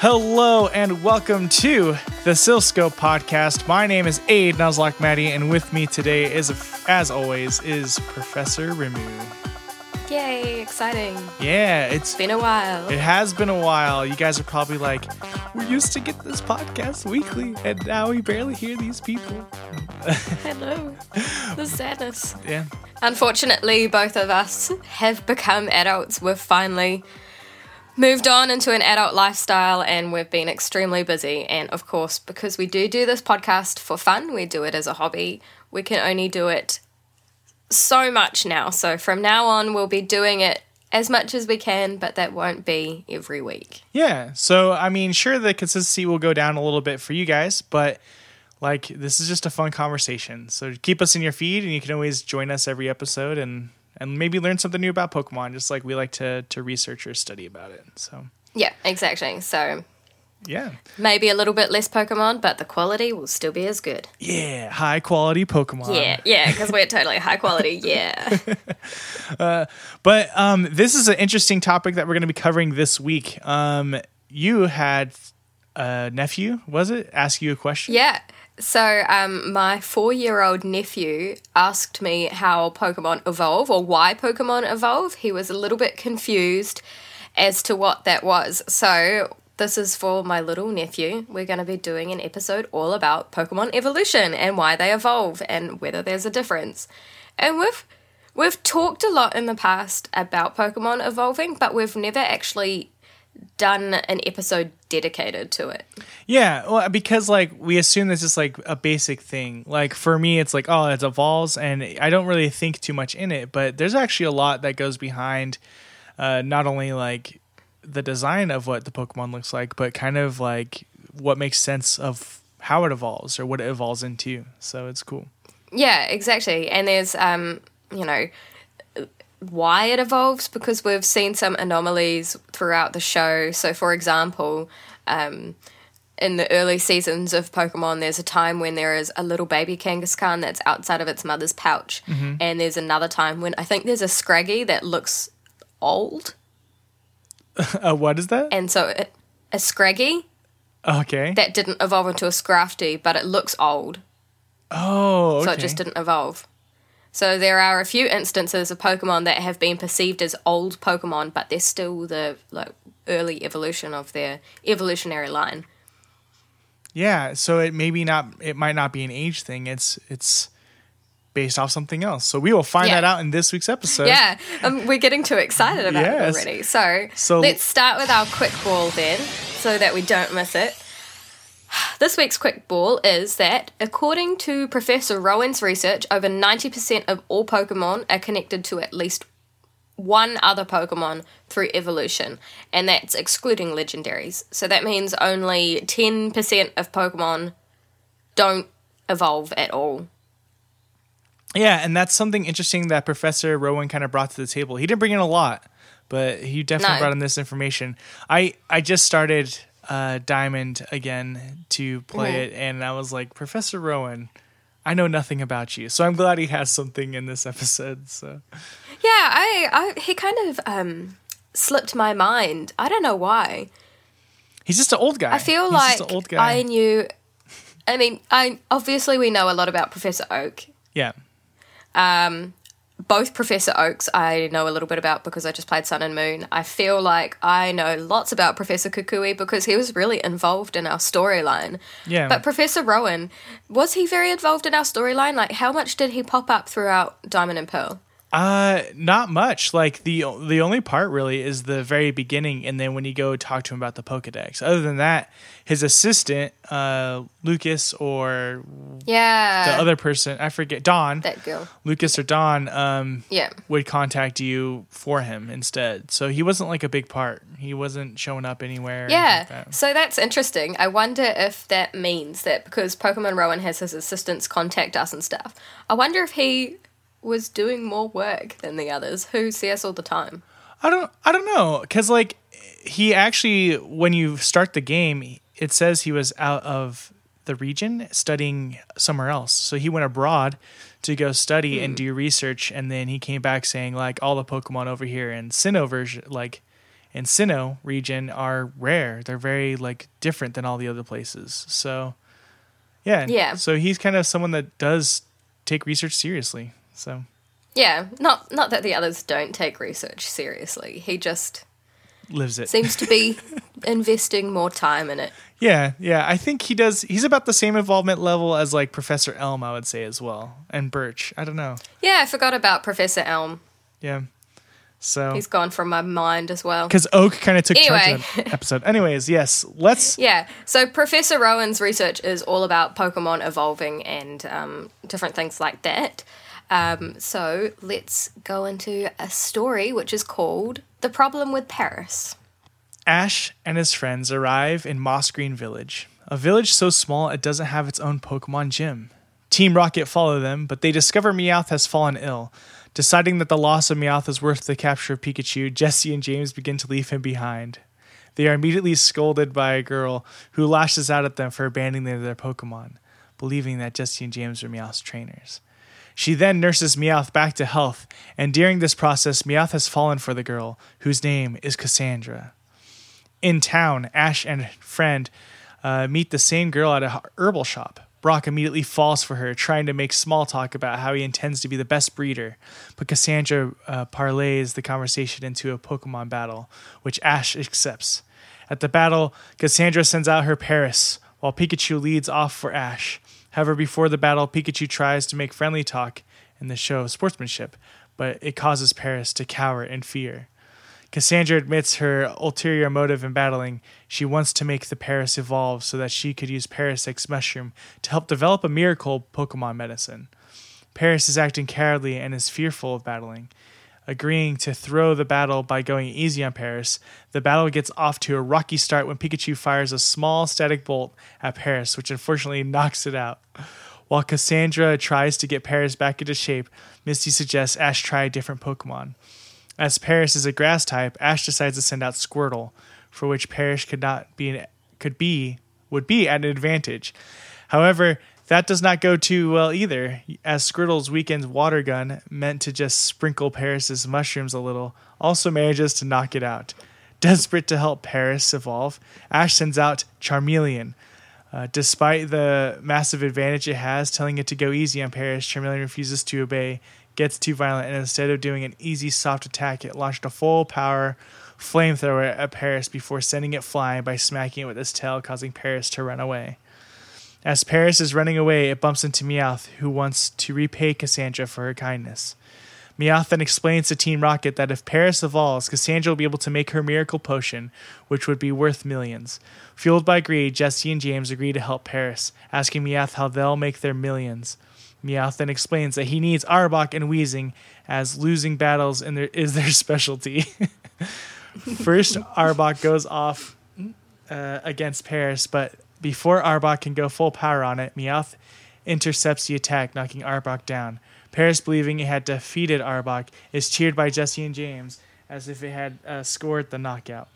Hello and welcome to the Silph Scope podcast. My name is Aid Nuzlocke Maddie, and with me today is, as always, is Professor Rimu. Yay, exciting. Yeah, it's Been a while. it has been a while. You guys are probably like, we used to get this podcast weekly, and now we barely hear these people. Hello. The sadness. Yeah, Unfortunately, both of us have become adults. We're finally moved on into an adult lifestyle and we've been extremely busy. And of course, because we do do this podcast for fun, we do it as a hobby, we can only do it so much now. So from now on, we'll be doing it as much as we can, but that won't be every week. yeah. So I mean, sure, the consistency will go down a little bit for you guys, but like this is just a fun conversation. So keep us in your feed, and you can always join us every episode and and maybe learn something new about Pokemon, just like we like to to research or study about it. So Yeah, exactly. So yeah, maybe a little bit less Pokemon, but the quality will still be as good. yeah, high quality Pokemon. Yeah, yeah, because we're totally high quality. Yeah. But um, this is an interesting topic that we're going to be covering this week. Um, you had a nephew, was it? Ask you a question. Yeah. So, um, my four year old nephew asked me how Pokemon evolve or why Pokemon evolve. He was a little bit confused as to what that was. So, this is for my little nephew. We're going to be doing an episode all about Pokemon evolution and why they evolve and whether there's a difference. And we've we've talked a lot in the past about Pokemon evolving, but we've never actually done an episode dedicated to it. Yeah, well, because like we assume this is like a basic thing. Like for me, it's like oh, it evolves, and I don't really think too much in it. But there's actually a lot that goes behind, uh, not only like the design of what the Pokemon looks like, but kind of like what makes sense of how it evolves or what it evolves into. So it's cool. Yeah, exactly. And there's, um, you know, why it evolves because we've seen some anomalies throughout the show. So, for example, um, in the early seasons of Pokemon, there's a time when there is a little baby Kangaskhan that's outside of its mother's pouch, and there's another time when I think there's a Scraggy that looks old, Uh, what is that? and so it, a Scraggy Okay. that didn't evolve into a Scrafty, but it looks old. oh, okay. so it just didn't evolve. So there are a few instances of Pokemon that have been perceived as old Pokemon, but they're still the like early evolution of their evolutionary line. Yeah, so it maybe not it might not be an age thing. It's it's based off something else. So we will find Yeah. that out in this week's episode. Yeah, um, we're getting too excited about Yes. it already. So, So- let's start with our quick ball then, so that we don't miss it. This week's quick ball is that, according to Professor Rowan's research, over 90% of all Pokemon are connected to at least one other Pokemon through evolution, and that's excluding legendaries. So that means only 10% of Pokemon don't evolve at all. Yeah, and that's something interesting that Professor Rowan kind of brought to the table. He didn't bring in a lot, but he definitely No. brought in this information. I I just started uh, Diamond again to play Mhm. it, and I was like, Professor Rowan, I know nothing about you, so I'm glad he has something in this episode. So Yeah, I, I he kind of um, slipped my mind. I don't know why. he's just an old guy. I feel He's like. I knew. I mean, I obviously we know a lot about Professor Oak. yeah. Both Professor Oaks I know a little bit about because I just played Sun and Moon. I feel like I know lots about Professor Kukui because he was really involved in our storyline. Yeah. But Professor Rowan, was he very involved in our storyline? Like, how much did he pop up throughout Diamond and Pearl? Uh, not much. Like the the only part really is the very beginning, and then when you go talk to him about the Pokedex. Other than that, his assistant, uh, Lucas or Yeah. the other person, I forget, Dawn, that girl. Lucas or Dawn, um, Yeah. would contact you for him instead. So he wasn't like a big part. He wasn't showing up anywhere. Yeah, like that. so that's interesting. I wonder if that means that because Pokemon Rowan has his assistants contact us and stuff, I wonder if he was doing more work than the others who see us all the time. I don't I don't know cuz like he actually when you start the game it says he was out of the region studying somewhere else. So he went abroad to go study and hmm. do research and then he came back saying like all the Pokemon over here in Sinnoh version like and Sinnoh region are rare. They're very like different than all the other places. So yeah. Yeah. So he's kind of someone that does take research seriously. So Yeah, not not that the others don't take research seriously. He just lives it. seems to be investing more time in it. Yeah, yeah. I think he does. He's about the same involvement level as like Professor Elm, I would say as well, and Birch. I don't know. Yeah, I forgot about Professor Elm. Yeah. So He's gone from my mind as well. because Oak kind of took charge Anyway. of that episode. Anyways, yes. Let's. Yeah, so Professor Rowan's research is all about Pokemon evolving and um, different things like that. Um, so let's go into a story which is called The Problem with Paras. Ash and his friends arrive in Moss Green Village, a village so small it doesn't have its own Pokemon gym. Team Rocket follow them, but they discover Meowth has fallen ill. Deciding that the loss of Meowth is worth the capture of Pikachu, Jessie and James begin to leave him behind. They are immediately scolded by a girl who lashes out at them for abandoning their Pokemon, believing that Jessie and James are Meowth's trainers. She then nurses Meowth back to health, and during this process, Meowth has fallen for the girl, whose name is Cassandra. In town, Ash and friend uh, meet the same girl at a herbal shop. Brock immediately falls for her, trying to make small talk about how he intends to be the best breeder. But Cassandra uh, parlays the conversation into a Pokemon battle, which Ash accepts. At the battle, Cassandra sends out her Paras, while Pikachu leads off for Ash. However, before the battle, Pikachu tries to make friendly talk in the show of sportsmanship, but it causes Paras to cower in fear. Cassandra admits her ulterior motive in battling. She wants to make the Paras evolve so that she could use Parasect's mushroom to help develop a miracle Pokemon medicine. Paras is acting cowardly and is fearful of battling. Agreeing to throw the battle by going easy on Paras, the battle gets off to a rocky start when Pikachu fires a small static bolt at Paras, which unfortunately knocks it out. While Cassandra tries to get Paras back into shape, Misty suggests Ash try a different Pokemon. As Paras is a grass type, Ash decides to send out Squirtle, for which Paras could not be an, could be would be at an advantage. However, that does not go too well either, as Squirtle's weekend water gun, meant to just sprinkle Paras's mushrooms a little, also manages to knock it out. Desperate to help Paras evolve, Ash sends out Charmeleon. Uh, despite the massive advantage it has, telling it to go easy on Paras, Charmeleon refuses to obey, gets too violent, and instead of doing an easy soft attack, it launched a full power flamethrower at Paras before sending it flying by smacking it with its tail, causing Paras to run away. As Paras is running away, it bumps into Meowth, who wants to repay Cassandra for her kindness. Meowth then explains to Team Rocket that if Paras evolves, Cassandra will be able to make her miracle potion, which would be worth millions. Fueled by greed, Jessie and James agree to help Paras, asking Meowth how they'll make their millions. Meowth then explains that he needs Arbok and Wheezing, as losing battles in their, is their specialty. First, Arbok goes off uh, against Paras, but before Arbok can go full power on it, Meowth intercepts the attack, knocking Arbok down. Paras, believing it had defeated Arbok, is cheered by Jessie and James as if it had uh, scored the knockout.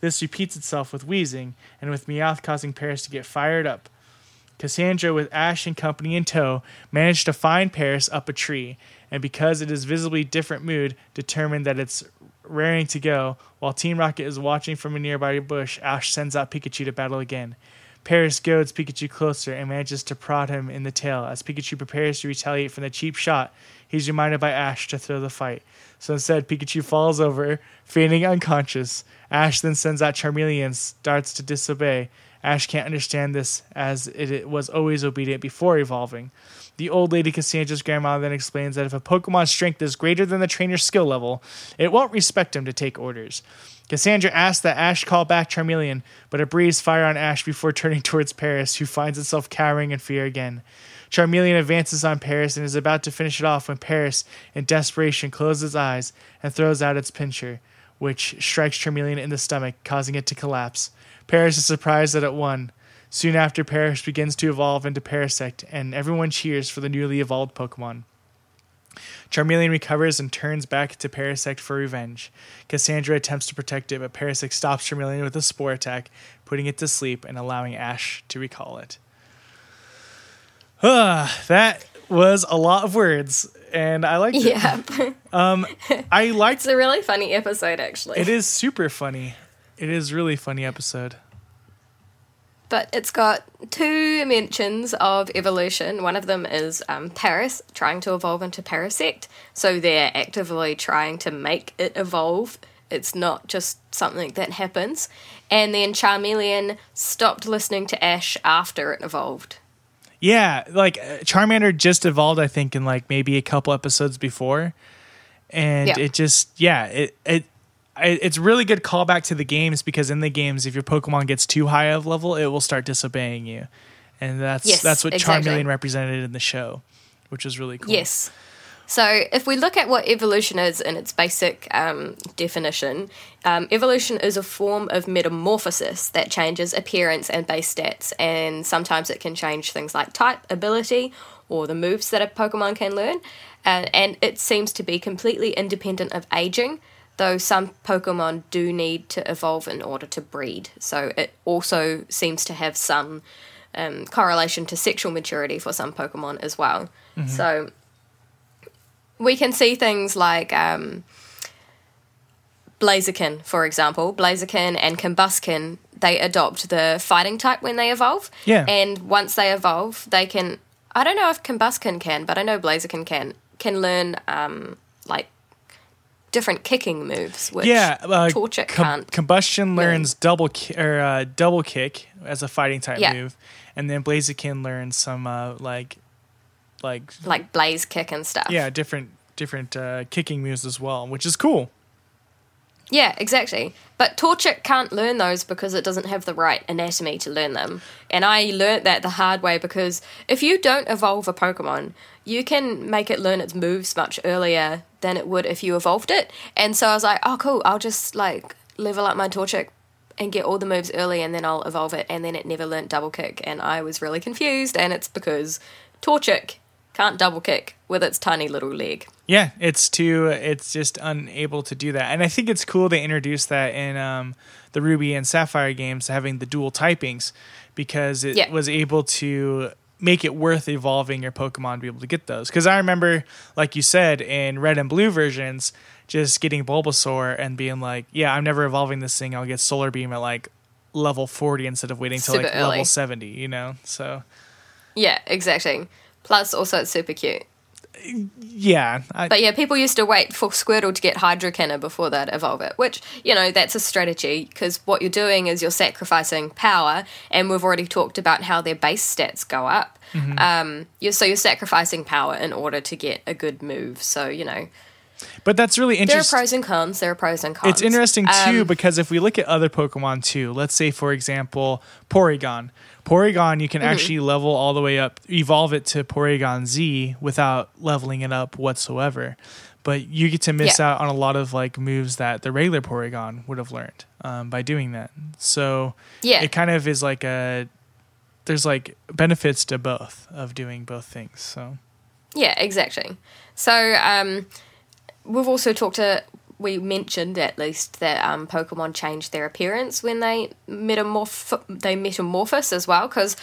This repeats itself with Wheezing, and with Meowth causing Paras to get fired up. Cassandra, with Ash and company in tow, managed to find Paras up a tree, and because it is visibly different mood, determined that it's raring to go. While Team Rocket is watching from a nearby bush, Ash sends out Pikachu to battle again. Paras goads Pikachu closer and manages to prod him in the tail. As Pikachu prepares to retaliate from the cheap shot, he's reminded by Ash to throw the fight. So instead, Pikachu falls over, feigning unconscious. Ash then sends out Charmeleon starts to disobey. Ash can't understand this as it, it was always obedient before evolving. The old lady Cassandra's grandma then explains that if a Pokemon's strength is greater than the trainer's skill level, it won't respect him to take orders. Cassandra asks that Ash call back Charmeleon, but it breathes fire on Ash before turning towards Paras, who finds itself cowering in fear again. Charmeleon advances on Paras and is about to finish it off when Paras, in desperation, closes its eyes and throws out its pincher, which strikes Charmeleon in the stomach, causing it to collapse. Paras is surprised that it won. Soon after, Paras begins to evolve into Parasect, and everyone cheers for the newly evolved Pokemon. Charmeleon recovers and turns back to Parasect for revenge. Cassandra attempts to protect it, but Parasect stops Charmeleon with a spore attack, putting it to sleep and allowing Ash to recall it. That was a lot of words, and I liked it. Yeah. I liked it's a really funny episode, actually. it. Is super funny. It is really funny episode. But it's got two mentions of evolution. One of them is um, Paras trying to evolve into Parasect. So they're actively trying to make it evolve. It's not just something that happens. And then Charmeleon stopped listening to Ash after it evolved. Yeah, like uh, Charmander just evolved, I think, in like maybe a couple episodes before, and Yeah. it just yeah, it it. It's really good callback to the games because in the games, if your Pokemon gets too high of level, it will start disobeying you, and that's Yes, that's what exactly. Charmeleon represented in the show, which is really cool. Yes. So, if we look at what evolution is in its basic um, definition, um, evolution is a form of metamorphosis that changes appearance and base stats, and sometimes it can change things like type, ability, or the moves that a Pokemon can learn. Uh, and it seems to be completely independent of aging, though some Pokemon do need to evolve in order to breed. So, it also seems to have some um, correlation to sexual maturity for some Pokemon as well. So, we can see things like um, Blaziken, for example. Blaziken and Combusken, they adopt the fighting type when they evolve. Yeah. And once they evolve, they can. I don't know if Combusken can, but I know Blaziken can. Can learn um, like different kicking moves, which yeah, uh, Torchic com- can't. Combusken learns double ki- or uh, double kick as a fighting type Yeah. move, and then Blaziken learns some uh, like like like blaze kick and stuff. yeah different different uh, kicking moves as well, which is cool. Yeah, exactly. But Torchic can't learn those because it doesn't have the right anatomy to learn them. And I learnt that the hard way because if you don't evolve a Pokemon, you can make it learn its moves much earlier than it would if you evolved it. And so I was like, oh, cool, I'll just like level up my Torchic and get all the moves early and then I'll evolve it. And then it never learnt double kick. And I was really confused. And it's because Torchic can't double kick with its tiny little leg. Yeah, it's too. It's just unable to do that, and I think it's cool they introduced that in um, the Ruby and Sapphire games, having the dual typings, because it Yeah. was able to make it worth evolving your Pokemon to be able to get those. Because I remember, like you said, in Red and Blue versions, just getting Bulbasaur and being like, "Yeah, I'm never evolving this thing. I'll get Solar Beam at like level 40 instead of waiting till Super like early. level 70." You know, so Yeah, exactly. Plus, also, it's super cute. yeah, I, But yeah, people used to wait for Squirtle to get Hydro Cannon before they'd evolve it, which, you know, that's a strategy because what you're doing is you're sacrificing power, and we've already talked about how their base stats go up. Mm-hmm. Um, you're, so you're sacrificing power in order to get a good move. So, you know, but that's really there are interesting. pros and cons. There are pros and cons. It's interesting too Um, because if we look at other Pokemon too, let's say for example Porygon. Porygon, you can Mm-hmm. actually level all the way up, evolve it to Porygon Z without leveling it up whatsoever. But you get to miss Yeah. out on a lot of like moves that the regular Porygon would have learned um, by doing that. So Yeah. it kind of is like a there's like benefits to both of doing both things. So Yeah, exactly. So um, we've also talked to we mentioned at least that um, Pokemon change their appearance when they metamorph they metamorphose as well because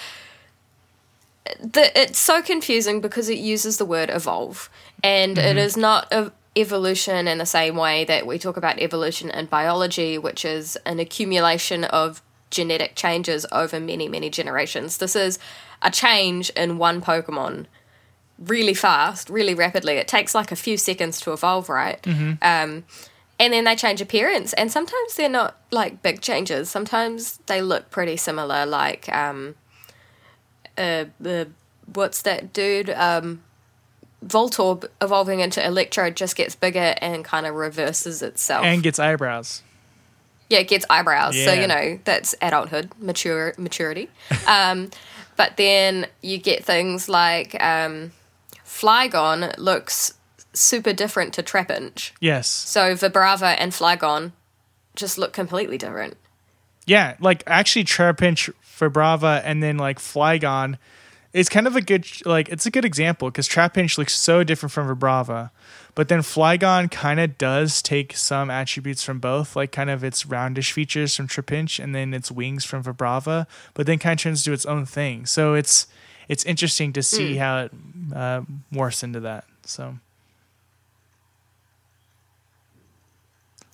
the, it's so confusing because it uses the word evolve. And it is not a evolution in the same way that we talk about evolution in biology which is an accumulation of genetic changes over many many generations. This is a change in one pokemon really fast, really rapidly. It takes like a few seconds to evolve, right? Um, and then they change appearance, and sometimes they're not like big changes. Sometimes they look pretty similar, like um, uh, uh, what's that dude? Um, Voltorb evolving into Electrode just gets bigger and kind of reverses itself. and gets eyebrows. Yeah, it gets eyebrows. So, you know, that's adulthood, mature maturity. um, but then you get things like um, Flygon looks super different to Trapinch. Yes. So Vibrava and Flygon just look completely different. Yeah, like actually Trapinch Vibrava, and then like Flygon is kind of a good like it's a good example because Trapinch looks so different from Vibrava. But then Flygon kind of does take some attributes from both, like kind of its roundish features from Trapinch and then its wings from Vibrava, but then kind of turns to its own thing. So it's it's interesting to see how it uh, morphs into that. So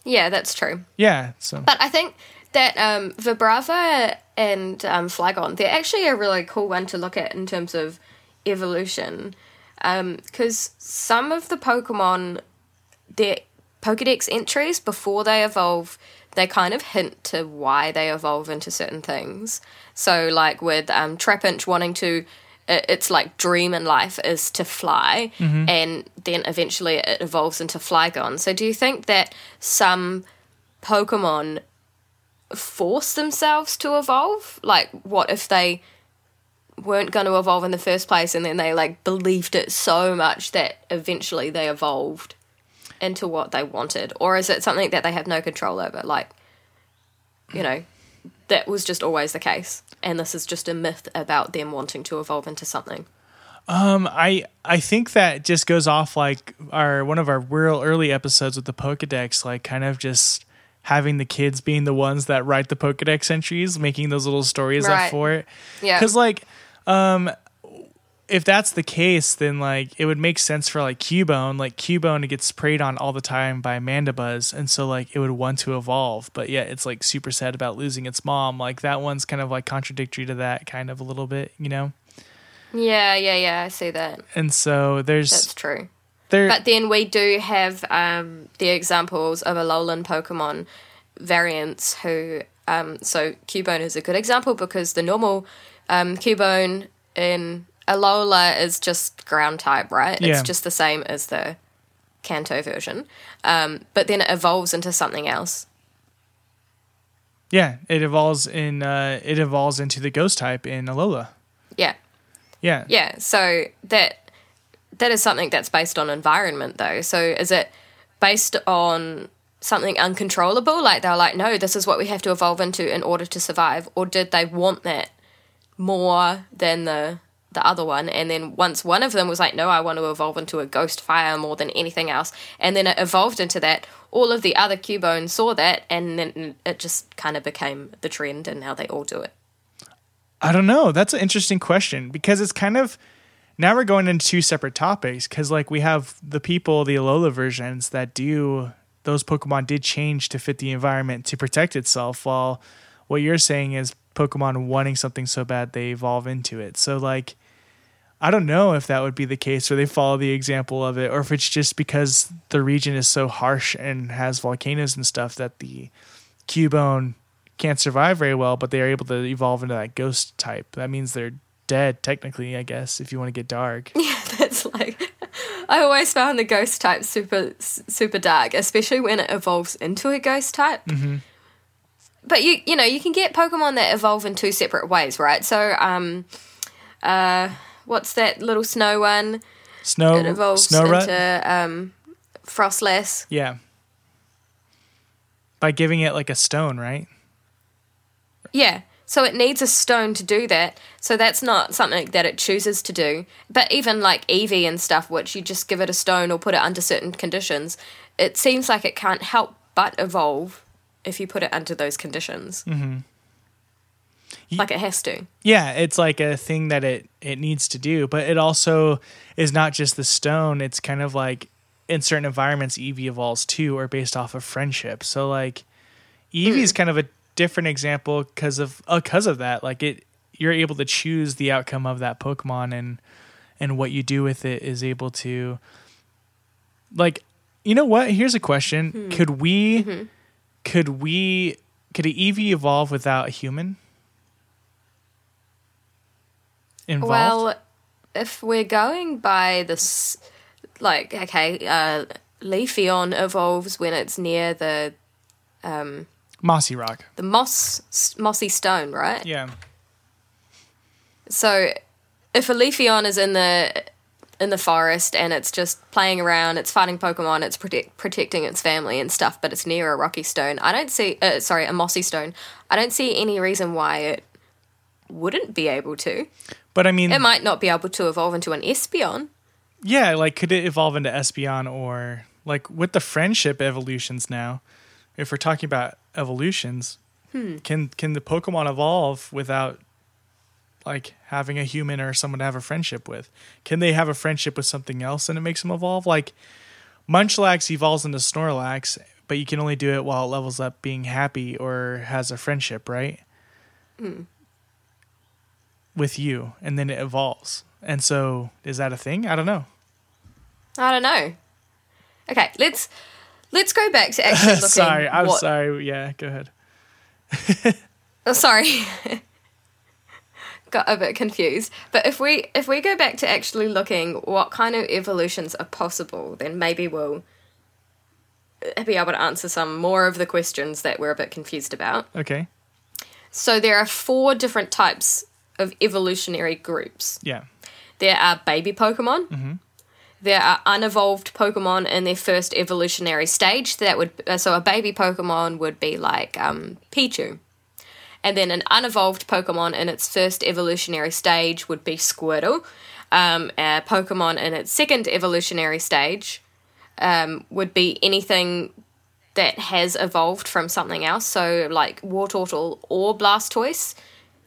Yeah, that's true. yeah, so But I think that um, Vibrava and um, Flygon, they're actually a really cool one to look at in terms of evolution. Because some of the Pokemon, their Pokedex entries, before they evolve, they kind of hint to why they evolve into certain things. So, like with um, Trapinch wanting to, its like dream in life is to fly, and then eventually it evolves into Flygon. So, do you think that some Pokemon force themselves to evolve? Like, what if they weren't going to evolve in the first place and then they like believed it so much that eventually they evolved into what they wanted? Or is it something that they have no control over? Like, you know, that was just always the case. And this is just a myth about them wanting to evolve into something. Um, I I think that just goes off like our one of our real early episodes with the Pokedex, like kind of just having the kids being the ones that write the Pokedex entries, making those little stories up for it. Yeah. Because like, um, if that's the case, then like it would make sense for like Cubone. Like Cubone gets preyed on all the time by Mandibuzz, and so like it would want to evolve, but yet it's like super sad about losing its mom. Like that one's kind of like contradictory to that kind of a little bit, you know. Yeah, yeah, yeah, I see that. And so there's That's true. there. But then we do have um, the examples of Alolan Pokemon variants who. Um, so Cubone is a good example because the normal um, Cubone in Alola is just ground type, right? Yeah. It's just the same as the Kanto version. Um, but then it evolves into something else. Yeah, it evolves in uh, it evolves into the ghost type in Alola. Yeah. Yeah. Yeah, so that that is something that's based on environment though. So is it based on something uncontrollable? Like they're like, no, this is what we have to evolve into in order to survive, or did they want that more than the the other one? And then once one of them was like, no, I want to evolve into a ghost fire more than anything else, and then it evolved into that. All of the other Cubones saw that, and then it just kind of became the trend, and now they all do it. I don't know. That's an interesting question because it's kind of now we're going into two separate topics because like we have the people, the Alola versions that do those Pokemon did change to fit the environment to protect itself, while what you're saying is Pokemon wanting something so bad they evolve into it. So like I don't know if that would be the case or they follow the example of it or if it's just because the region is so harsh and has volcanoes and stuff that the Cubone can't survive very well, but they are able to evolve into that ghost type. That means they're dead technically, I guess, if you want to get dark. Yeah, that's like I always found the ghost type super super dark, especially when it evolves into a ghost type. Mm-hmm. But you you know you can get Pokemon that evolve in two separate ways, right? So um, uh, what's that little snow one? Snow It evolves Snorunt? into um, Froslass. Yeah. By giving it like a stone, right? Yeah. So it needs a stone to do that. So that's not something that it chooses to do. But even like Eevee and stuff, which you just give it a stone or put it under certain conditions, it seems like it can't help but evolve if you put it under those conditions. Mm-hmm. Like it has to. Yeah, it's like a thing that it it needs to do, but it also is not just the stone. It's kind of like in certain environments, Eevee evolves too, or based off of friendship. So like Eevee is mm. kind of a different example because of uh, because of that. Like it, you're able to choose the outcome of that Pokemon, and and what you do with it is able to like you know what here's a question hmm. mm-hmm. could we could we could an eevee evolve without a human involved Well, if we're going by this, like, okay, uh, Leafeon evolves when it's near the mossy rock the moss mossy stone, right? yeah So if a Leafeon is in the in the forest and it's just playing around, it's fighting Pokemon, it's protect, protecting its family and stuff, but it's near a rocky stone. I don't see, uh, sorry, a mossy stone. I don't see any reason why it wouldn't be able to. But i mean It might not be able to evolve into an Espeon. yeah like could it evolve into espeon or like with the friendship evolutions now if we're talking about evolutions Hmm. can can the pokemon evolve without like having a human or someone to have a friendship with? Can they have a friendship with something else and it makes them evolve? Like Munchlax evolves into Snorlax, but you can only do it while it levels up being happy or has a friendship, right? With you, and then it evolves. And so, is that a thing? I don't know. I don't know. Okay, let's let's go back to actually looking. sorry, I'm what- sorry. Yeah, go ahead. Oh, sorry. Got a bit confused. But if we if we go back to actually looking what kind of evolutions are possible, then maybe we'll uh, be able to answer some more of the questions that we're a bit confused about. Okay. So there are four different types of evolutionary groups. Yeah. There are baby Pokemon. There are unevolved Pokemon in their first evolutionary stage. That would uh, so a baby Pokemon would be like um, Pichu, and then an unevolved Pokemon in its first evolutionary stage would be Squirtle. Um, a Pokemon in its second evolutionary stage um, would be anything that has evolved from something else. So like Wartortle or Blastoise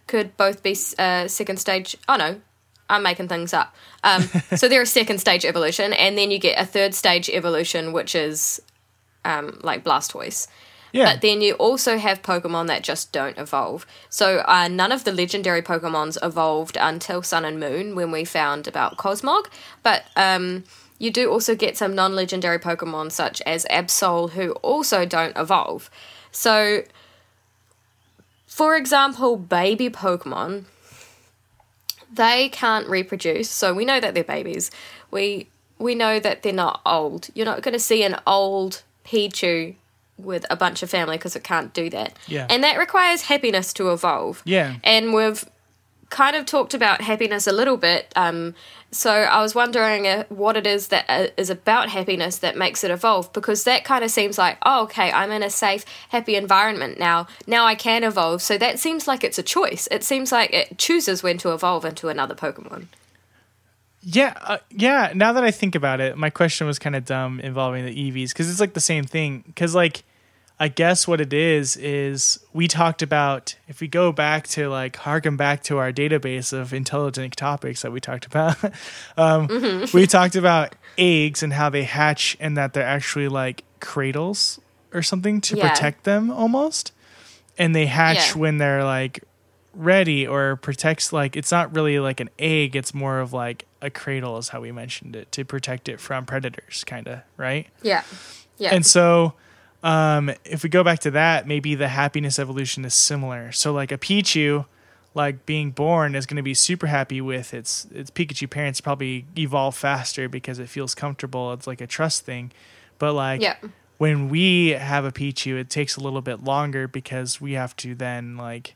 could both be uh, second stage. Oh no, I'm making things up. Um, so they're a second stage evolution, and then you get a third stage evolution, which is um, like Blastoise. Yeah. But then you also have Pokemon that just don't evolve. So uh, none of the legendary Pokemons evolved until Sun and Moon when we found about Cosmog. But um, you do also get some non legendary Pokemon such as Absol who also don't evolve. So, for example, baby Pokemon, they can't reproduce. So we know that they're babies. We we know that they're not old. You're not going to see an old Pichu with a bunch of family because it can't do that. Yeah. And that requires happiness to evolve. Yeah. And we've kind of talked about happiness a little bit. Um, so I was wondering uh, what it is that uh, about happiness that makes it evolve because that kind of seems like, oh, okay, I'm in a safe, happy environment now. Now I can evolve. So that seems like it's a choice. It seems like it chooses when to evolve into another Pokemon. Yeah, uh, yeah. Now that I think about it, my question was kind of dumb involving the EVs because it's like the same thing. Because like, I guess what it is is we talked about if we go back to like harken back to our database of intelligent topics that we talked about. um, We talked about eggs and how they hatch and that they're actually like cradles or something to Yeah. protect them almost, and they hatch Yeah. when they're like ready or protects like it's not really like an egg it's more of like a cradle is how we mentioned it to protect it from predators kind of right Yeah. Yeah. and so um if we go back to that maybe the happiness evolution is similar so like a pichu like being born is going to be super happy with its its pikachu parents probably evolve faster because it feels comfortable it's like a trust thing but like yeah. when we have a Pichu, it takes a little bit longer because we have to then like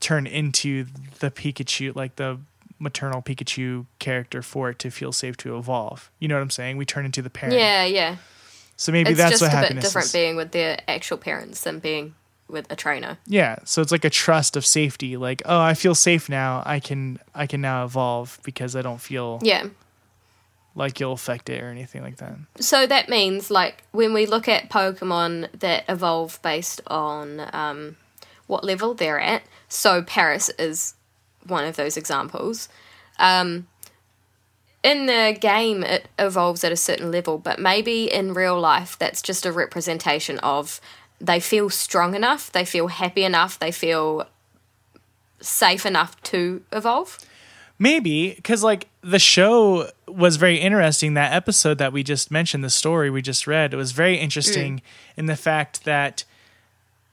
turn into the Pikachu, like the maternal Pikachu character for it to feel safe to evolve. You know what I'm saying? We turn into the parent. Yeah. Yeah. So maybe It's that's just what a bit different is. being with their actual parents than being with a trainer. Yeah. So it's like a trust of safety. Like, oh, I feel safe now. I can I can now evolve because I don't feel Yeah. like you'll affect it or anything like that. So that means, like, when we look at Pokemon that evolve based on um, what level they're at, so Paras is one of those examples. Um, in the game, it evolves at a certain level, but maybe in real life, that's just a representation of they feel strong enough, they feel happy enough, they feel safe enough to evolve. Maybe because like the show was very interesting. That episode that we just mentioned, the story we just read, it was very interesting in the fact that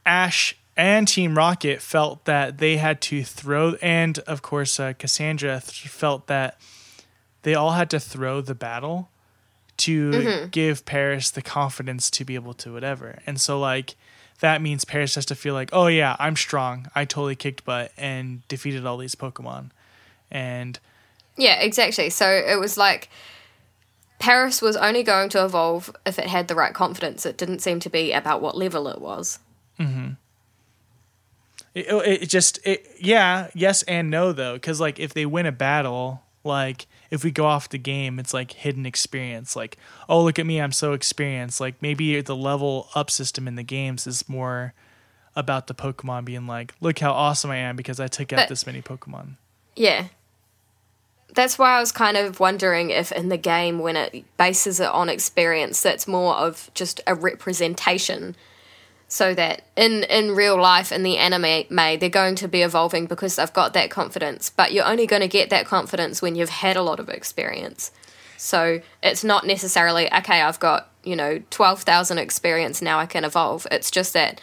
Ash and Team Rocket felt that they had to throw, and of course uh, Cassandra th- felt that they all had to throw the battle to give Paras the confidence to be able to whatever. And so like that means Paras has to feel like, oh yeah, I'm strong. I totally kicked butt and defeated all these Pokemon. And Yeah, exactly. So it was like Paras was only going to evolve if it had the right confidence. It didn't seem to be about what level it was. Mm-hmm. It, it just it, yeah yes and no though because like if they win a battle like if we go off the game it's like hidden experience like oh look at me i'm so experienced like maybe the level up system in the games is more about the Pokemon being like, look how awesome I am because I took out But- this many Pokemon. Yeah. That's why I was kind of wondering if in the game, when it bases it on experience, that's more of just a representation. So that in, in real life, in the anime, may they're going to be evolving because they've got that confidence. But you're only going to get that confidence when you've had a lot of experience. So it's not necessarily, okay, I've got, you know, 12,000 experience, now I can evolve. It's just that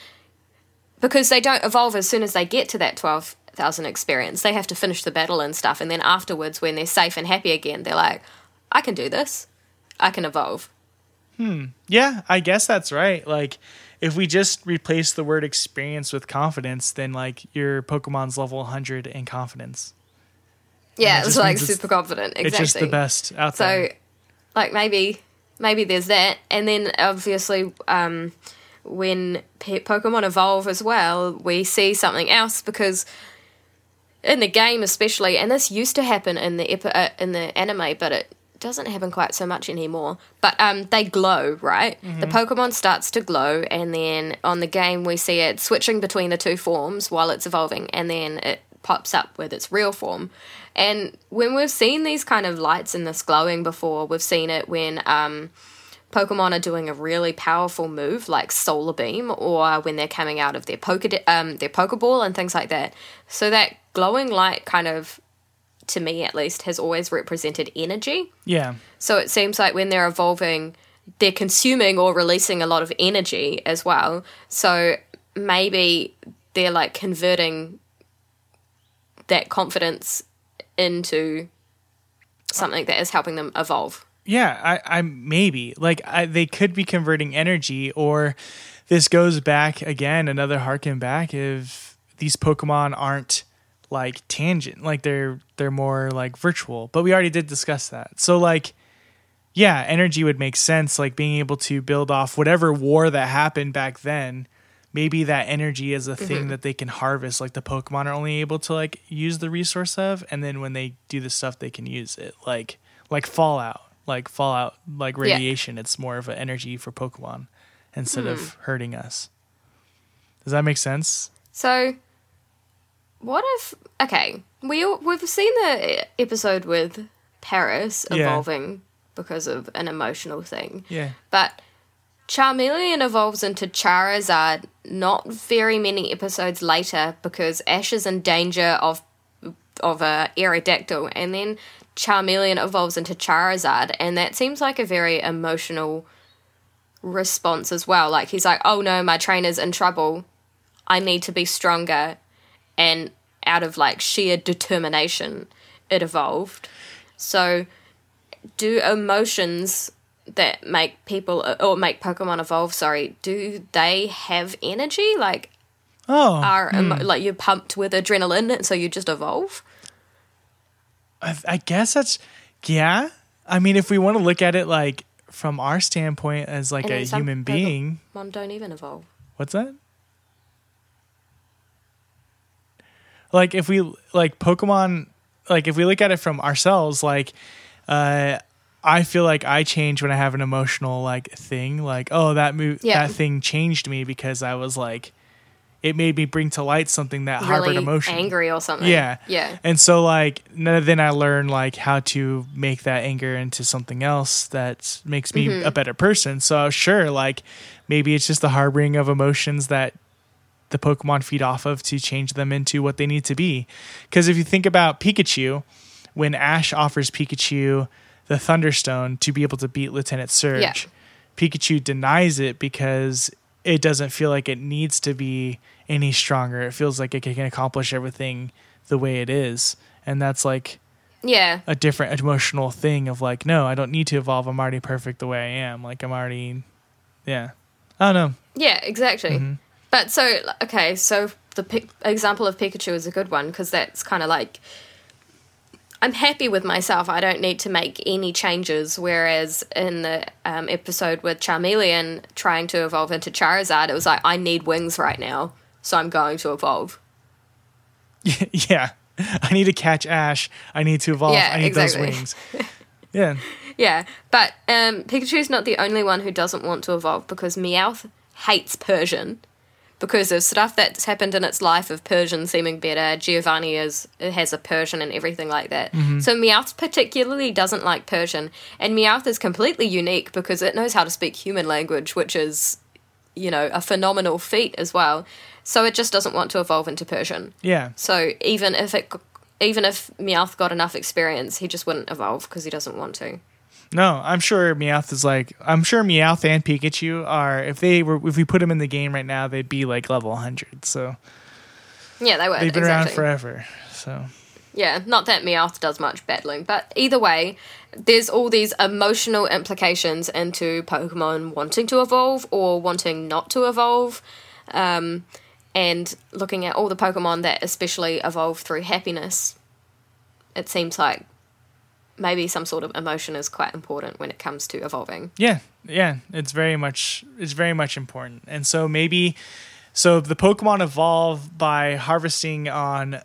because they don't evolve as soon as they get to that 12,000 experience. They have to finish the battle and stuff. And then afterwards, when they're safe and happy again, they're like, I can do this. I can evolve. Hmm. Yeah, I guess that's right. Like, if we just replace the word experience with confidence, then like your Pokemon's level 100 in confidence. Yeah, it it's like super confident. Exactly. It's just the best out So, there. like maybe maybe there's that, and then obviously um, when Pokemon evolve as well, we see something else because in the game especially, and this used to happen in the epi- uh, in the anime, but it doesn't happen quite so much anymore. But um, they glow, right? The Pokemon starts to glow, and then on the game we see it switching between the two forms while it's evolving, and then it pops up with its real form. And when we've seen these kind of lights and this glowing before, we've seen it when um, Pokemon are doing a really powerful move like Solar Beam, or when they're coming out of their Poke um, their Pokeball and things like that. So that glowing light kind of, to me at least, has always represented energy. Yeah. So it seems like when they're evolving, they're consuming or releasing a lot of energy as well. So maybe they're like converting that confidence into something that is helping them evolve. Yeah, I, I maybe like I, they could be converting energy, or this goes back again, another harken back. If these Pokemon aren't like tangent, like they're they're more like virtual, but we already did discuss that. So like, yeah, energy would make sense. Like being able to build off whatever war that happened back then. Maybe that energy is a thing mm-hmm. that they can harvest. Like the Pokemon are only able to like use the resource of, and then when they do the stuff, they can use it. Like like Fallout, like Fallout, like radiation. It's more of an energy for Pokemon instead of hmm. hurting us. Does that make sense? So, what if? Okay, we we've seen the episode with Paras Yeah. evolving because of an emotional thing. Yeah. But Charmeleon evolves into Charizard not very many episodes later because Ash is in danger of of a Aerodactyl, and then Charmeleon evolves into Charizard, and that seems like a very emotional response as well. Like he's like, "Oh no, my trainer's in trouble. I need to be stronger," and out of like sheer determination, it evolved. So, do emotions that make people or make Pokemon evolve, sorry, do they have energy? Like Oh, are emo- hmm. like you're pumped with adrenaline, so you just evolve? I, I guess that's yeah. I mean, if we want to look at it like from our standpoint as like And a human Pokemon being, don't even evolve. what's that? Like if we like Pokemon, like if we look at it from ourselves, like uh I feel like I change when I have an emotional like thing, like oh that move Yeah. that thing changed me because I was like it made me bring to light something that harbored Really emotion. angry or something. Yeah. Yeah. And so like then I learn like how to make that anger into something else that makes me Mm-hmm. a better person. So sure, like maybe it's just the harboring of emotions that the Pokemon feed off of to change them into what they need to be. Because if you think about Pikachu, when Ash offers Pikachu the Thunderstone to be able to beat Lieutenant Surge, Yeah. Pikachu denies it because it doesn't feel like it needs to be any stronger. It feels like it can accomplish everything the way it is. And that's like Yeah. a different emotional thing of like, no, I don't need to evolve. I'm already perfect the way I am. Like I'm already, yeah. I don't know. Yeah, exactly. Mm-hmm. But so okay, so the pic- example of Pikachu is a good one because that's kind of like I'm happy with myself. I don't need to make any changes. Whereas in the um, episode with Charmeleon trying to evolve into Charizard, it was like I need wings right now, so I'm going to evolve. yeah. I need to catch Ash. I need to evolve. Yeah, I need exactly. those wings. yeah. Yeah, but um, Pikachu's not the only one who doesn't want to evolve because Meowth hates Persian because of stuff that's happened in its life of Persian seeming better. Giovanni is has a Persian and everything like that. Mm-hmm. So Meowth particularly doesn't like Persian, and Meowth is completely unique because it knows how to speak human language, which is you know a phenomenal feat as well. So it just doesn't want to evolve into Persian. Yeah. So even if it even if Meowth got enough experience, he just wouldn't evolve because he doesn't want to. No, I'm sure Meowth is like I'm sure Meowth and Pikachu are if they were if we put them in the game right now they'd be like level 100. So Yeah, they would. they've been exactly. around forever. So Yeah, not that Meowth does much battling, but either way, there's all these emotional implications into Pokemon wanting to evolve or wanting not to evolve. Um, and looking at all the Pokemon that especially evolve through happiness, it seems like maybe some sort of emotion is quite important when it comes to evolving. yeah, yeah, it's very much it's very much important. And so maybe so the Pokemon evolve by harvesting on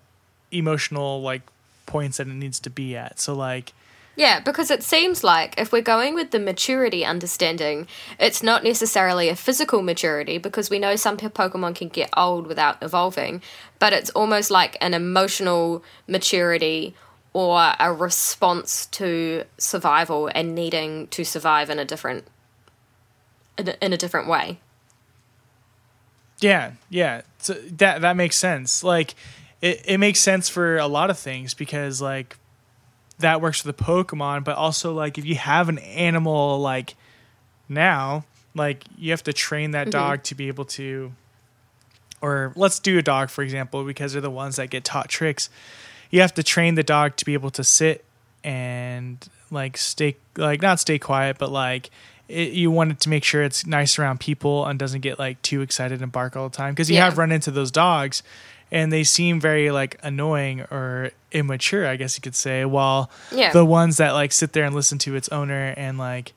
emotional like points that it needs to be at. So like Yeah, because it seems like if we're going with the maturity understanding, it's not necessarily a physical maturity because we know some Pokemon can get old without evolving, but it's almost like an emotional maturity or a response to survival and needing to survive in a different in a, in a different way. Yeah, yeah. So that that makes sense. Like it, it makes sense for a lot of things because like that works for the Pokemon, but also like if you have an animal like now, like you have to train that mm-hmm. dog to be able to or let's do a dog for example, because they're the ones that get taught tricks. You have to train the dog to be able to sit and like stay like not stay quiet, but like it, you want it to make sure it's nice around people and doesn't get like too excited and bark all the time because you Yeah. have run into those dogs and they seem very like annoying or immature i guess you could say while Yeah. the ones that like sit there and listen to its owner and like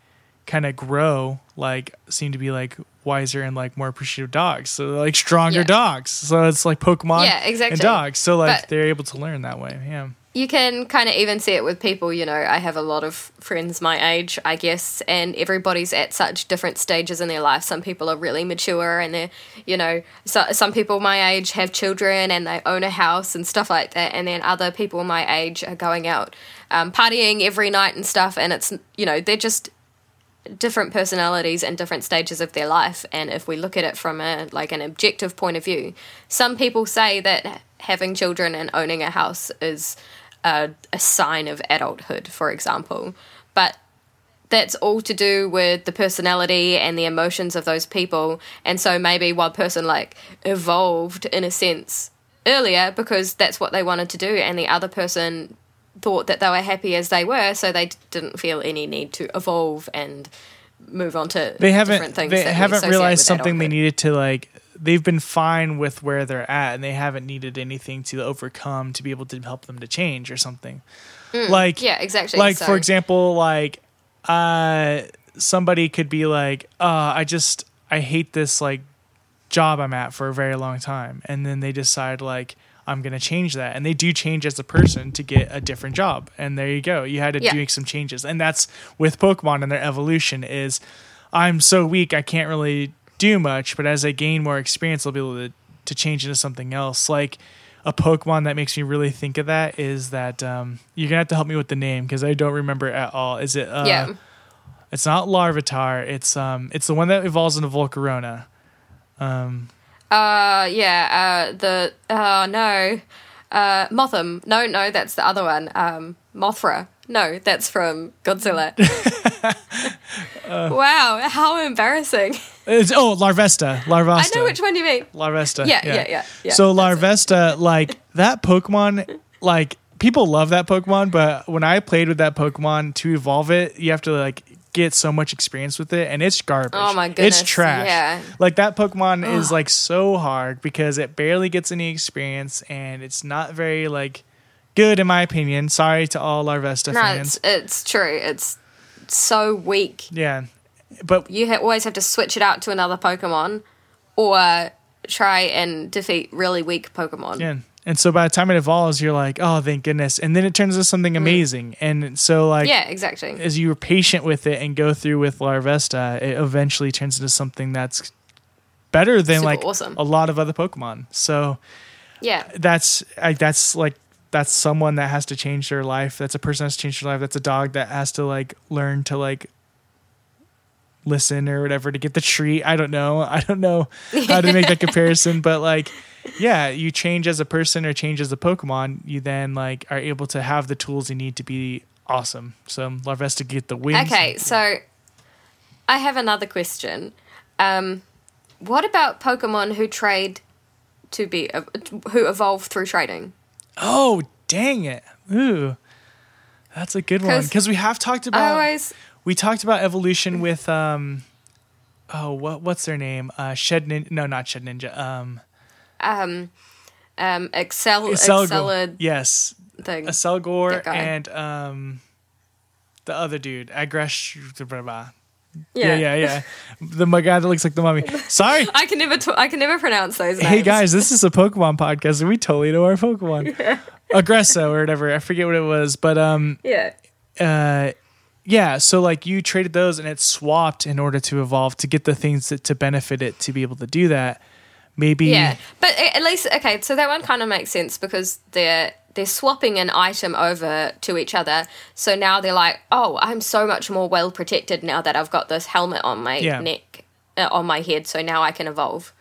kind of grow like seem to be like wiser and like more appreciative dogs. So like stronger Yeah. dogs. So it's like pokemon Yeah, exactly. and dogs. So like But- they're able to learn that way yeah. You can kind of even see it with people you know i have a lot of friends my age i guess and everybody's at such different stages in their life. Some people are really mature and they're you know so, some people my age have children and they own a house and stuff like that and then other people my age are going out um, partying every night and stuff and it's you know they're just different personalities and different stages of their life and if we look at it from a like an objective point of view some people say that having children and owning a house is a, a sign of adulthood for example but that's all to do with the personality and the emotions of those people and so maybe one person like evolved in a sense earlier because that's what they wanted to do and the other person thought that they were happy as they were, so they didn't feel any need to evolve and move on to they haven't different things. they haven't realized something they needed to like they've been fine with where they're at and they haven't needed anything to overcome to be able to help them to change or something like Mm, Yeah, exactly. like So- for example like uh somebody could be like uh i just i hate this like job i'm at for a very long time and then they decide like i'm gonna change that and they do change as a person to get a different job and there you go you had to Yeah. do some changes and that's with pokemon and their evolution is i'm so weak i can't really do much but as i gain more experience i'll be able to, to change into something else like a Pokemon that makes me really think of that is that um, you're gonna have to help me with the name because I don't remember at all. Is it? Uh, yeah, It's not Larvitar. It's um. It's the one that evolves into Volcarona. Um. Uh, yeah. Uh, the oh no, uh, Motham. No, no, that's the other one. Um, Mothra. No, that's from Godzilla. Uh. wow, how embarrassing! It's oh Larvesta. Larvesta. I know which one you mean. Larvesta. Yeah, yeah, yeah, yeah, so that's Larvesta, like that Pokemon, like people love that Pokemon, but when I played with that Pokemon to evolve it, you have to like get so much experience with it, and it's garbage. Oh my goodness, it's trash. yeah. Like that Pokemon is like so hard because it barely gets any experience, and it's not very like good in my opinion. Sorry to all our Larvesta No, fans. it's it's true. It's so weak. Yeah, but you ha- always have to switch it out to another Pokemon or try and defeat really weak Pokemon. Yeah. And so by the time it evolves, you're like, oh, thank goodness. And then it turns into something amazing. And so, like, Mm. Yeah, exactly. as you're patient with it and go through with Larvesta, it eventually turns into something that's better than Super like awesome. a lot of other Pokemon. So Yeah. that's I, that's like that's someone that has to change their life. That's a person that has to change their life. That's a dog that has to like learn to like listen or whatever to get the treat. I don't know. I don't know how to make that comparison, but like yeah, you change as a person or change as a Pokemon, you then like are able to have the tools you need to be awesome. So Larvesta get the wins. Okay, so I have another question. Um, what about Pokemon who trade to be uh, who evolve through trading? Oh, dang it. Ooh. That's a good one because we have talked about I always we talked about evolution with um oh what what's their name uh Shedinja no not Shedinja um um um excel. Excelid yes thing. That and um the other dude Agresh Yeah. yeah yeah yeah the my guy that looks like the mummy sorry I can never t- I can never pronounce those names. hey guys this is a Pokemon podcast and we totally know our Pokemon Aggresso or whatever I forget what it was but um Yeah. uh yeah so like you traded those and it swapped in order to evolve to get the things that, to benefit it to be able to do that maybe Yeah, but at least okay. So that one kind of makes sense because they're they're swapping an item over to each other. So now they're like, oh, I'm so much more well protected now that I've got this helmet on my Yeah. neck, uh, on my head. So now I can evolve.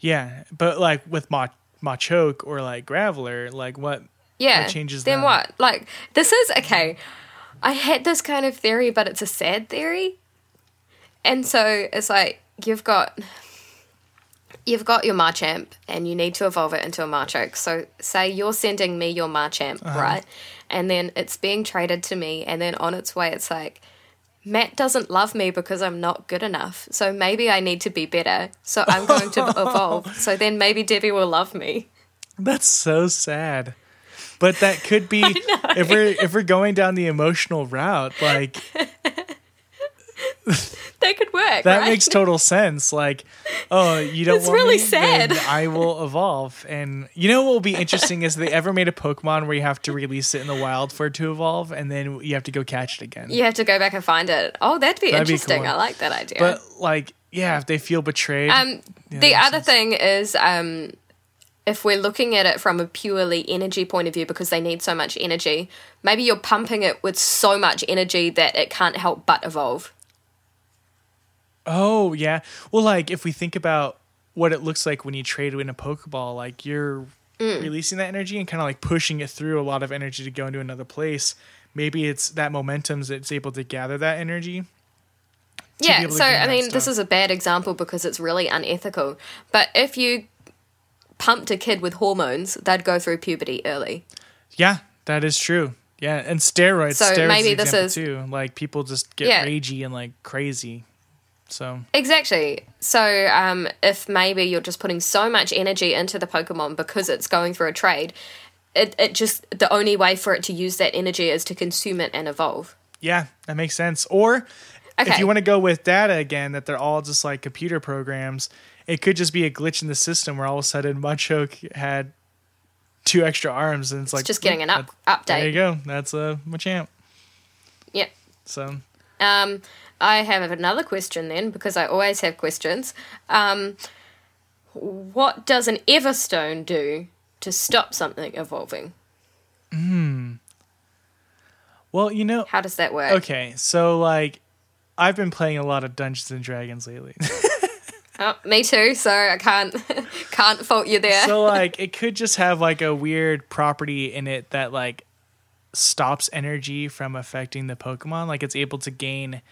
yeah but like with Mach Machoke or like Graveler like what Yeah. What changes Then them? what? Like this is okay. I had this kind of theory, but it's a sad theory. And so it's like you've got you've got your Machamp and you need to evolve it into a Machoke. So say you're sending me your Machamp, Uh-huh. right? And then it's being traded to me and then on its way it's like Matt doesn't love me because I'm not good enough. So maybe I need to be better. So I'm going to evolve. So then maybe Debbie will love me. That's so sad. But that could be if we're if we're going down the emotional route, like That could work. that right? makes total sense. Like, oh, you don't It's want really me? sad. Then I will evolve. And you know what will be interesting is they ever made a Pokemon where you have to release it in the wild for it to evolve, and then you have to go catch it again. You have to go back and find it. Oh, that'd be That'd be interesting. cool. I like that idea. But like, yeah, if they feel betrayed, um, Yeah, the other thing is, um, if we're looking at it from a purely energy point of view, because they need so much energy, maybe you're pumping it with so much energy that it can't help but evolve. Oh yeah. Well, like if we think about what it looks like when you trade in a Pokeball, like you're Mm. releasing that energy and kind of like pushing it through a lot of energy to go into another place. Maybe it's that momentum that's able to gather that energy. Yeah, so I mean, this is a bad example because it's really unethical. But if you pumped a kid with hormones, they'd go through puberty early. Yeah, that is true. Yeah, and steroids. So steroids maybe this is- too. Like people just get Yeah. ragey and like crazy. So Exactly. So, um, if maybe you're just putting so much energy into the Pokemon because it's going through a trade, it, it just the only way for it to use that energy is to consume it and evolve. yeah, that makes sense. Or if you want to go with data again, that they're all just like computer programs, it could just be a glitch in the system where all of a sudden Machoke had two extra arms and it's like just getting an up- that- There you go. That's a Machamp. Yep. So Um, I have another question then because I always have questions. Um, what does an Everstone do to stop something evolving? Hmm. Well, you know, How does that work? okay, so like I've been playing a lot of Dungeons and Dragons lately. Oh, me too. So I can't can't fault you there. so like it could just have like a weird property in it that like stops energy from affecting the pokemon like it's able to gain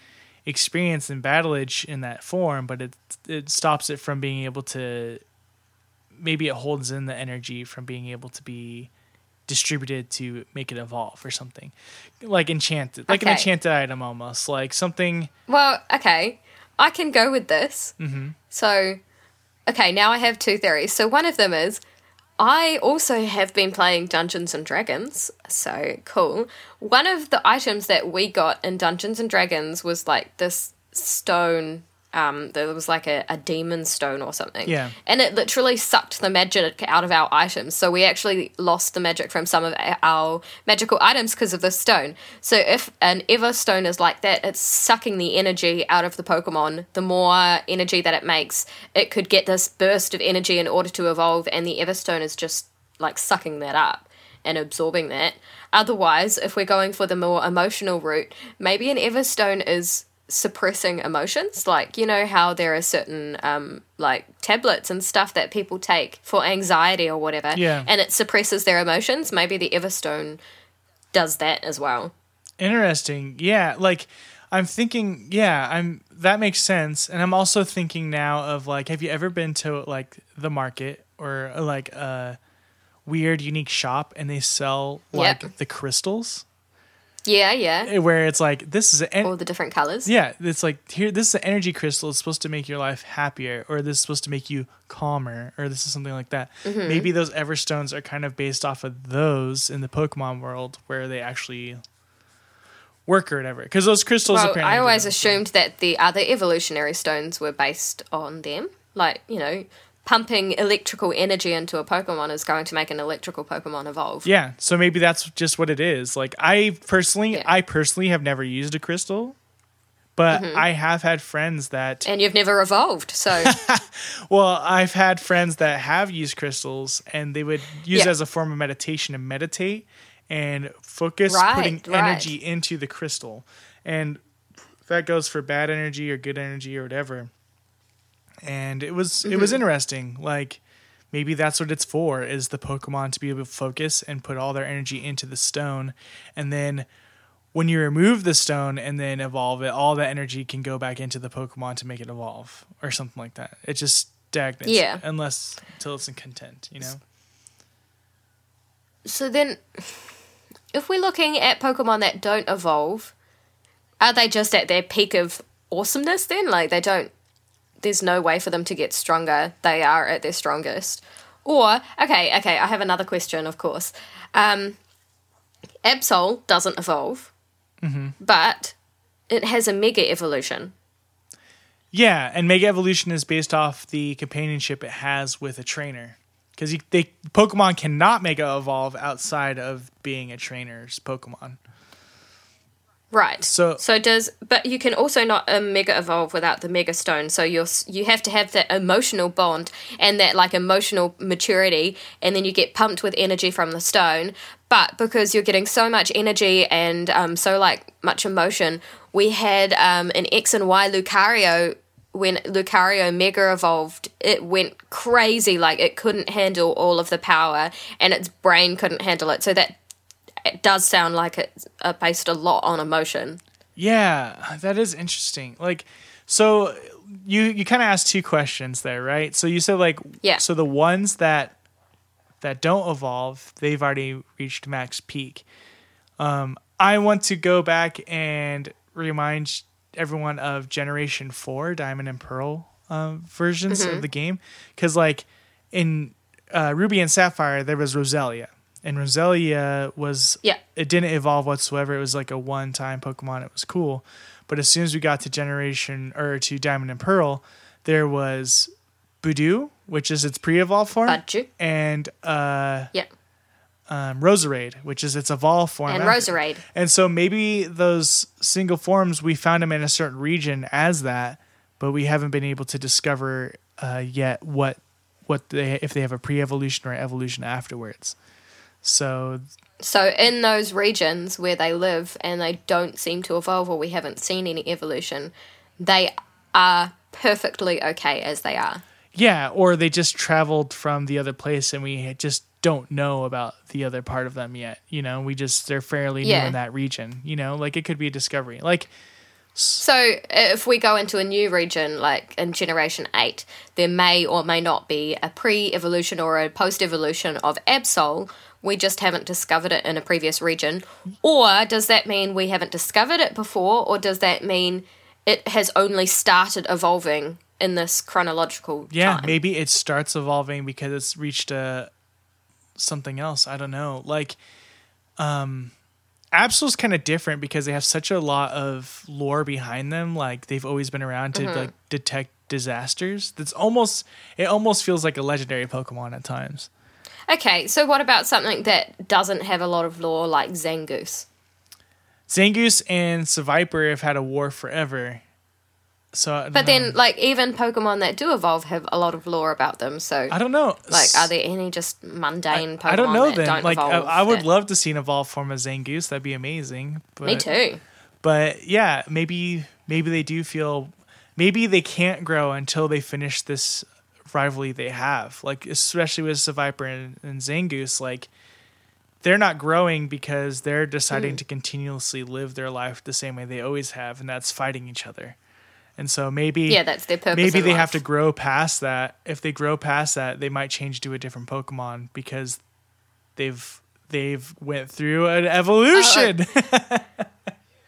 experience and battleage in that form but it it stops it from being able to maybe it holds in the energy from being able to be distributed to make it evolve or something like enchanted like an enchanted item almost like something Well, okay. I can go with this. Mm-hmm. So, okay, now I have two theories. So, one of them is I also have been playing Dungeons and Dragons. So, cool. One of the items that we got in Dungeons and Dragons was like this stone Um, there was like a, a demon stone or something. Yeah. And it literally sucked the magic out of our items. So we actually lost the magic from some of our magical items because of the stone. So if an Ever Stone is like that, it's sucking the energy out of the Pokemon. The more energy that it makes, it could get this burst of energy in order to evolve, and the ever stone is just like sucking that up and absorbing that. Otherwise, if we're going for the more emotional route, maybe an Everstone is suppressing emotions. Like, you know, how there are certain, um, like, tablets and stuff that people take for anxiety or whatever, Yeah. and it suppresses their emotions. Maybe the Everstone does that as well. Interesting. Yeah, like I'm thinking, yeah, I'm that makes sense. And I'm also thinking now of like have you ever been to like the market or like a weird unique shop and they sell like Yep. the crystals Yeah, yeah. Eh, where it's like this is an All the different colors. yeah, it's like here this is an energy crystal it's supposed to make your life happier or this is supposed to make you calmer or this is something like that. Mm-hmm. Maybe those Everstones are kind of based off of those in the Pokemon world where they actually work or whatever. Because those crystals Well, apparently I always assumed that the other evolutionary stones were based on them. Like, you know, pumping electrical energy into a Pokemon is going to make an electrical Pokemon evolve. Yeah, so maybe that's just what it is. Like I personally, Yeah. I personally have never used a crystal, but Mm-hmm. I have had friends that. And you've never evolved, so Well, I've had friends that have used crystals, and they would use it as a form of meditation and meditate and focus Right, putting right. energy into the crystal, and that goes for bad energy or good energy or whatever. And it was it was Mm-hmm. interesting, like. Maybe that's what it's for is the Pokemon to be able to focus and put all their energy into the stone. And then when you remove the stone and then evolve it, all that energy can go back into the Pokemon to make it evolve or something like that. It just stagnates. Yeah. Unless until it's in content, you know? so then if we're looking at Pokemon that don't evolve, are they just at their peak of awesomeness then? Like they don't there's no way for them to get stronger. They are at their strongest. Or okay, okay, I have another question, of course. Um Absol doesn't evolve, but it has a mega evolution. Yeah, and Mega Evolution is based off the companionship it has with a trainer. Because they Pokemon cannot Mega Evolve outside of being a trainer's Pokemon. Right. So- so does but you can also not um, mega evolve without the mega stone. So you're you have to have that emotional bond and that like emotional maturity, and then you get pumped with energy from the stone. But because you're getting so much energy and um, so like much emotion, we had um, an X and Y Lucario. When Lucario mega evolved, it went crazy. Like it couldn't handle all of the power, and its brain couldn't handle it. So that it does sound like it's uh, based a lot on emotion. Yeah, that is interesting. Like, so you you kind of asked two questions there, right? So you said like, Yeah. So the ones that that don't evolve, they've already reached max peak. Um, I want to go back and remind everyone of Generation Four, Diamond and Pearl uh, versions Mm-hmm. of the game, because like in uh, Ruby and Sapphire, there was Roselia, and Roselia was Yeah. it didn't evolve whatsoever. It was like a one time Pokemon. It was cool. But as soon as we got to generation or to Diamond and Pearl, there was Budew, which is its pre evolved form, Budju. and uh, Yeah. um, Roserade, which is its evolved form. And after. Roserade. And so maybe those single forms, we found them in a certain region as that, but we haven't been able to discover uh, yet what what they if they have a pre evolution or evolution afterwards. So So in those regions where they live and they don't seem to evolve or we haven't seen any evolution, they are perfectly okay as they are. Yeah, or they just traveled from the other place and we just don't know about the other part of them yet. You know, we just they're fairly new in that region. You know, like it could be a discovery. Like So if we go into a new region, like in Generation 8, there may or may not be a pre-evolution or a post-evolution of Absol. We just haven't discovered it in a previous region. Or does that mean we haven't discovered it before? Or does that mean it has only started evolving in this chronological yeah, time? maybe it starts evolving because it's reached a something else. I don't know. Like um Absol's kind of different because they have such a lot of lore behind them. Like they've always been around to mm-hmm. like detect disasters. That's almost it almost feels like a legendary Pokemon at times. Okay, so what about something that doesn't have a lot of lore, like Zangoose? Zangoose and Seviper have had a war forever. So, I But know. then, like, even Pokemon that do evolve have a lot of lore about them. So, I don't know. like, are there any just mundane Pokemon I don't know that then. don't Like, I, evolve? I would that- love to see an evolved form of Zangoose. That'd be amazing. But, Me too. But yeah, maybe maybe they do feel maybe they can't grow until they finish this rivalry they have. Like especially with Seviper and, and Zangoose, like they're not growing because they're deciding hmm. to continuously live their life the same way they always have, and that's fighting each other. And so maybe Yeah, that's their purpose. maybe they life. have to grow past that. If they grow past that, they might change to a different Pokemon because they've they've went through an evolution.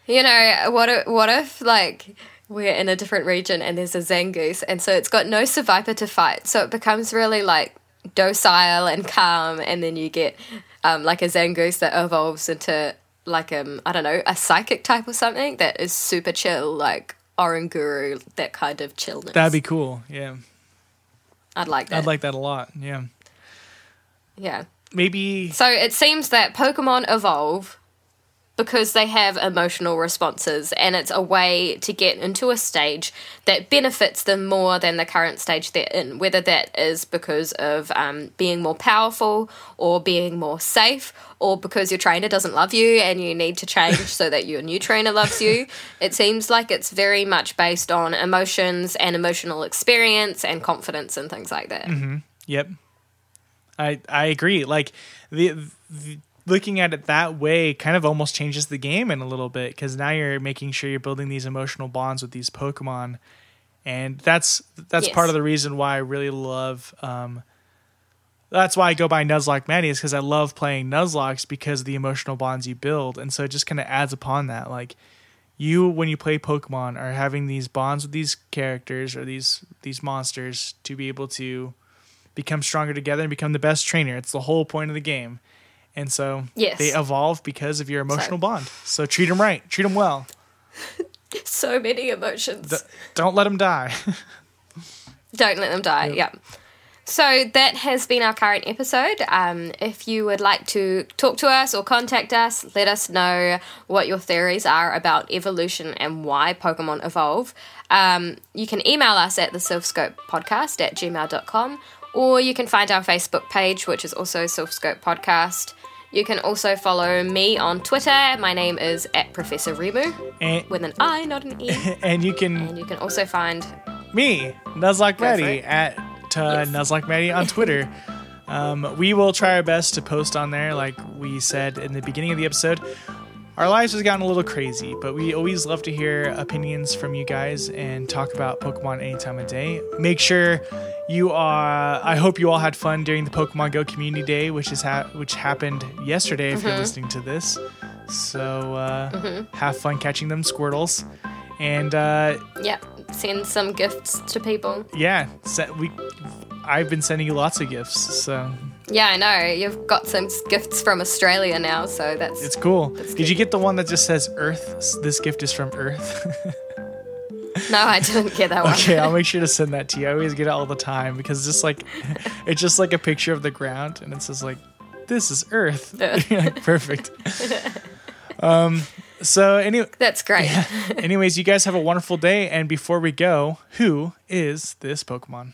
You know, what if, what if like we're in a different region and there's a Zangoose and so it's got no Seviper to fight. So it becomes really like docile and calm and then you get um, like a Zangoose that evolves into like um I don't know, a psychic type or something that is super chill like Oranguru, that kind of chillness. That'd be cool. Yeah. I'd like that. I'd like that a lot. Yeah. yeah. Maybe So it seems that Pokemon evolve because they have emotional responses, and it's a way to get into a stage that benefits them more than the current stage they're in, whether that is because of um, being more powerful or being more safe. Or because your trainer doesn't love you and you need to change so that your new trainer loves you. It seems like it's very much based on emotions and emotional experience and confidence and things like that. Yep. I I agree. Like the, the looking at it that way kind of almost changes the game in a little bit because now you're making sure you're building these emotional bonds with these Pokemon, and that's that's part of the reason why I really love. Um, that's why I go by Nuzlocke Maddie is because I love playing Nuzlockes because of the emotional bonds you build, and so it just kind of adds upon that. Like you, when you play Pokemon, are having these bonds with these characters or these these monsters to be able to become stronger together and become the best trainer. It's the whole point of the game. And so Yes. they evolve because of your emotional So- bond. So treat them right, treat them well. So many emotions. D- don't let them die. Don't let them die. Yeah. So that has been our current episode. Um, if you would like to talk to us or contact us, let us know what your theories are about evolution and why Pokemon evolve. Um, you can email us at the podcast at gmail.com or you can find our Facebook page, which is also Silph Scope Podcast. You can also follow me on Twitter. My name is at Professor Rimu and, with an I, not an E. and you can and you can also find me, Nuzlocke Maddie, at uh, Yes. Nuzlocke Maddie on Twitter. um, we will try our best to post on there, like we said in the beginning of the episode. Our lives has gotten a little crazy, but we always love to hear opinions from you guys and talk about Pokemon any time of day. Make sure you are. I hope you all had fun during the Pokemon Go Community Day, which is ha- which happened yesterday. If you're listening to this, so uh, have fun catching them Squirtles, and uh, yeah, send some gifts to people. yeah, we. I've been sending you lots of gifts, so Yeah, I know. You've got some gifts from Australia now, so that's it's cool. Did you get the one that just says Earth? This gift is from Earth. no, I didn't get that one. okay, I'll make sure to send that to you. I always get it all the time because it's just like it's just like a picture of the ground and it says like this is Earth. Earth. Like, perfect. um. So anyway, That's great. anyways, you guys have a wonderful day. And before we go, who is this Pokemon?